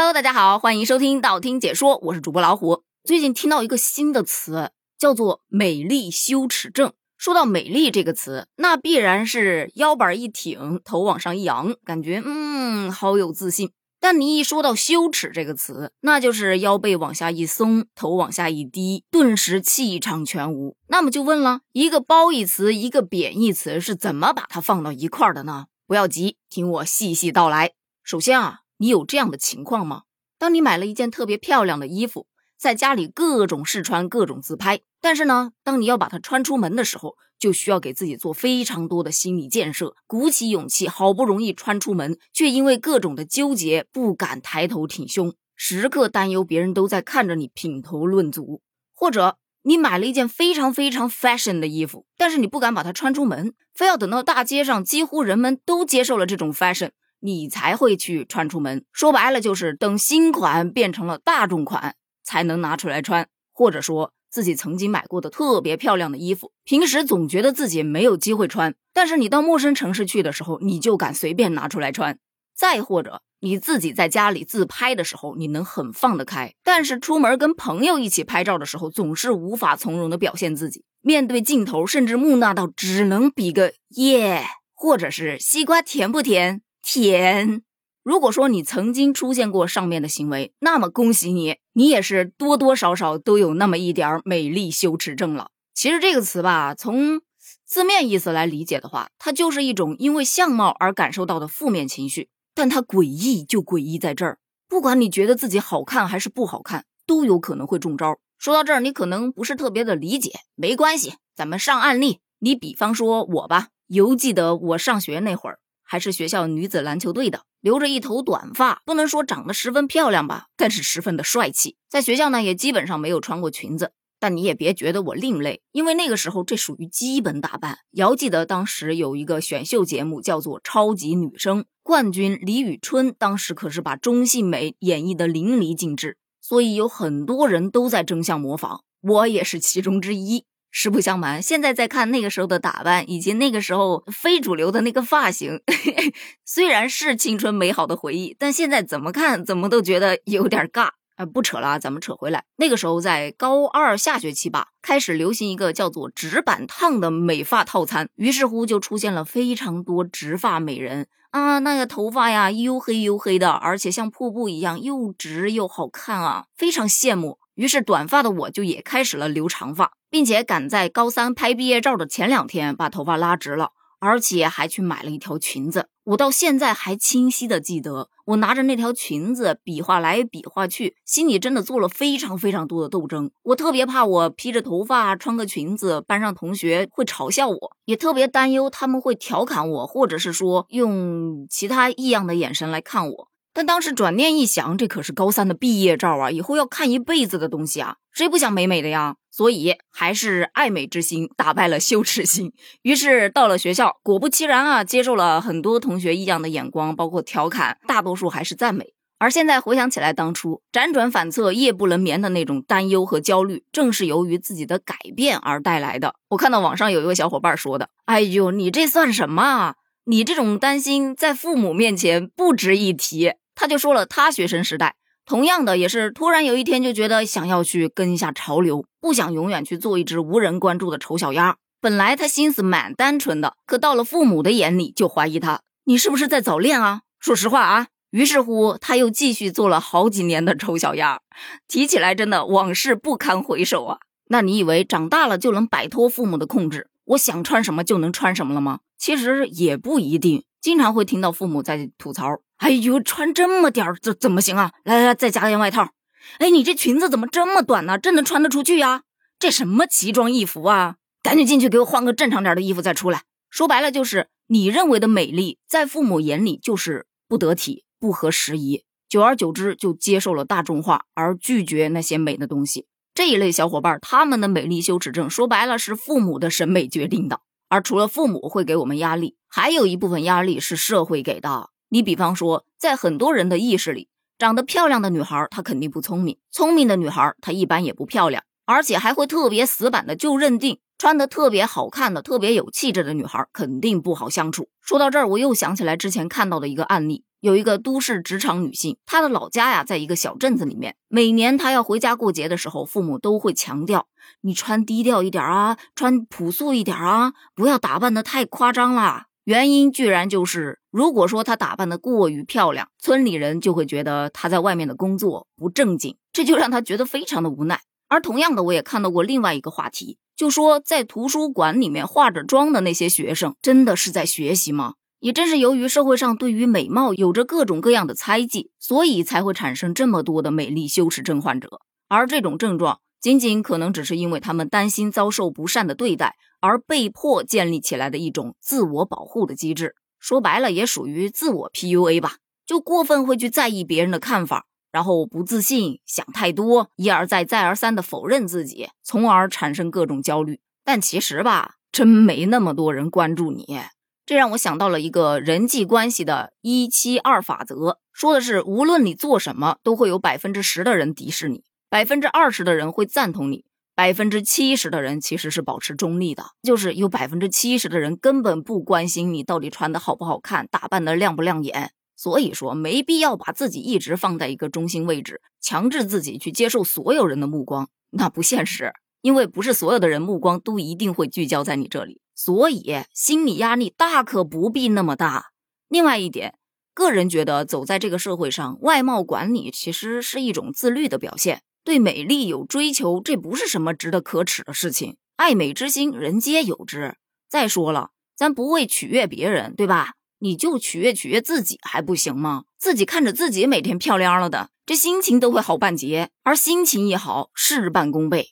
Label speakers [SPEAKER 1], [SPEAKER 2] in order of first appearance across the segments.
[SPEAKER 1] Hello，大家好，欢迎收听道听解说，我是主播老虎。最近听到一个新的词，叫做“美丽羞耻症”。说到美丽这个词，那必然是腰板一挺，头往上一扬，感觉嗯，好有自信。但你一说到羞耻这个词，那就是腰背往下一松，头往下一低，顿时气场全无。那么就问了，一个褒义词，一个贬义词是怎么把它放到一块儿的呢？不要急，听我细细道来。首先啊。你有这样的情况吗？当你买了一件特别漂亮的衣服，在家里各种试穿、各种自拍，但是呢，当你要把它穿出门的时候，就需要给自己做非常多的心理建设，鼓起勇气，好不容易穿出门，却因为各种的纠结不敢抬头挺胸，时刻担忧别人都在看着你品头论足。或者你买了一件非常非常 fashion 的衣服，但是你不敢把它穿出门，非要等到大街上几乎人们都接受了这种 fashion。你才会去穿出门，说白了就是等新款变成了大众款才能拿出来穿，或者说自己曾经买过的特别漂亮的衣服，平时总觉得自己没有机会穿，但是你到陌生城市去的时候，你就敢随便拿出来穿。再或者你自己在家里自拍的时候，你能很放得开，但是出门跟朋友一起拍照的时候，总是无法从容的表现自己，面对镜头甚至木讷到只能比个耶，或者是西瓜甜不甜。天，如果说你曾经出现过上面的行为，那么恭喜你，你也是多多少少都有那么一点美丽羞耻症了。其实这个词吧，从字面意思来理解的话，它就是一种因为相貌而感受到的负面情绪。但它诡异就诡异在这儿，不管你觉得自己好看还是不好看，都有可能会中招。说到这儿，你可能不是特别的理解，没关系，咱们上案例。你比方说我吧，犹记得我上学那会儿。还是学校女子篮球队的，留着一头短发，不能说长得十分漂亮吧，但是十分的帅气。在学校呢，也基本上没有穿过裙子。但你也别觉得我另类，因为那个时候这属于基本打扮。遥记得当时有一个选秀节目叫做《超级女声》，冠军李宇春当时可是把中性美演绎的淋漓尽致，所以有很多人都在争相模仿，我也是其中之一。实不相瞒，现在在看那个时候的打扮，以及那个时候非主流的那个发型，虽然是青春美好的回忆，但现在怎么看怎么都觉得有点尬啊！不扯了啊，咱们扯回来。那个时候在高二下学期吧，开始流行一个叫做直板烫的美发套餐，于是乎就出现了非常多直发美人啊，那个头发呀黝黑黝黑的，而且像瀑布一样又直又好看啊，非常羡慕。于是短发的我就也开始了留长发。并且赶在高三拍毕业照的前两天把头发拉直了，而且还去买了一条裙子。我到现在还清晰的记得，我拿着那条裙子比划来比划去，心里真的做了非常非常多的斗争。我特别怕我披着头发穿个裙子，班上同学会嘲笑我，也特别担忧他们会调侃我，或者是说用其他异样的眼神来看我。但当时转念一想，这可是高三的毕业照啊，以后要看一辈子的东西啊，谁不想美美的呀？所以还是爱美之心打败了羞耻心。于是到了学校，果不其然啊，接受了很多同学异样的眼光，包括调侃，大多数还是赞美。而现在回想起来，当初辗转反侧、夜不能眠的那种担忧和焦虑，正是由于自己的改变而带来的。我看到网上有一位小伙伴说的：“哎呦，你这算什么？你这种担心在父母面前不值一提。”他就说了，他学生时代同样的也是突然有一天就觉得想要去跟一下潮流，不想永远去做一只无人关注的丑小鸭。本来他心思蛮单纯的，可到了父母的眼里就怀疑他，你是不是在早恋啊？说实话啊。于是乎他又继续做了好几年的丑小鸭，提起来真的往事不堪回首啊。那你以为长大了就能摆脱父母的控制，我想穿什么就能穿什么了吗？其实也不一定，经常会听到父母在吐槽。哎呦，穿这么点儿怎怎么行啊？来来来，再加件外套。哎，你这裙子怎么这么短呢？这能穿得出去呀？这什么奇装异服啊？赶紧进去给我换个正常点的衣服再出来。说白了就是你认为的美丽，在父母眼里就是不得体、不合时宜。久而久之，就接受了大众化，而拒绝那些美的东西。这一类小伙伴，他们的美丽羞耻症，说白了是父母的审美决定的。而除了父母会给我们压力，还有一部分压力是社会给的。你比方说，在很多人的意识里，长得漂亮的女孩她肯定不聪明，聪明的女孩她一般也不漂亮，而且还会特别死板的就认定穿的特别好看的、特别有气质的女孩肯定不好相处。说到这儿，我又想起来之前看到的一个案例，有一个都市职场女性，她的老家呀在一个小镇子里面。每年她要回家过节的时候，父母都会强调：你穿低调一点啊，穿朴素一点啊，不要打扮的太夸张啦。原因居然就是，如果说她打扮的过于漂亮，村里人就会觉得她在外面的工作不正经，这就让她觉得非常的无奈。而同样的，我也看到过另外一个话题，就说在图书馆里面化着妆的那些学生，真的是在学习吗？也正是由于社会上对于美貌有着各种各样的猜忌，所以才会产生这么多的美丽羞耻症患者。而这种症状，仅仅可能只是因为他们担心遭受不善的对待，而被迫建立起来的一种自我保护的机制。说白了，也属于自我 PUA 吧，就过分会去在意别人的看法，然后不自信，想太多，一而再，再而三的否认自己，从而产生各种焦虑。但其实吧，真没那么多人关注你。这让我想到了一个人际关系的一七二法则，说的是无论你做什么，都会有百分之十的人敌视你，百分之二十的人会赞同你，百分之七十的人其实是保持中立的，就是有百分之七十的人根本不关心你到底穿的好不好看，打扮的亮不亮眼。所以说，没必要把自己一直放在一个中心位置，强制自己去接受所有人的目光，那不现实。因为不是所有的人目光都一定会聚焦在你这里。所以心理压力大可不必那么大。另外一点，个人觉得走在这个社会上，外貌管理其实是一种自律的表现。对美丽有追求，这不是什么值得可耻的事情。爱美之心，人皆有之。再说了，咱不为取悦别人，对吧？你就取悦取悦自己还不行吗？自己看着自己每天漂亮了的，这心情都会好半截。而心情一好，事半功倍。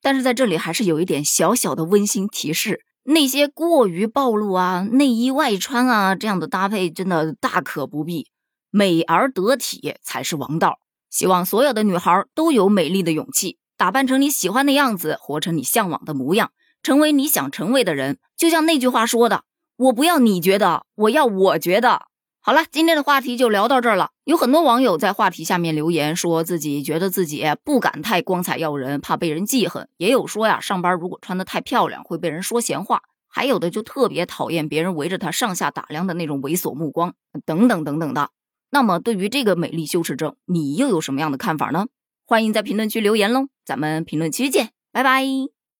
[SPEAKER 1] 但是在这里还是有一点小小的温馨提示。那些过于暴露啊，内衣外穿啊，这样的搭配真的大可不必，美而得体才是王道。希望所有的女孩都有美丽的勇气，打扮成你喜欢的样子，活成你向往的模样，成为你想成为的人。就像那句话说的：“我不要你觉得，我要我觉得。”好了，今天的话题就聊到这儿了。有很多网友在话题下面留言，说自己觉得自己不敢太光彩耀人，怕被人记恨；也有说呀，上班如果穿的太漂亮会被人说闲话；还有的就特别讨厌别人围着他上下打量的那种猥琐目光，等等等等的。那么，对于这个美丽羞耻症，你又有什么样的看法呢？欢迎在评论区留言喽，咱们评论区见，拜拜。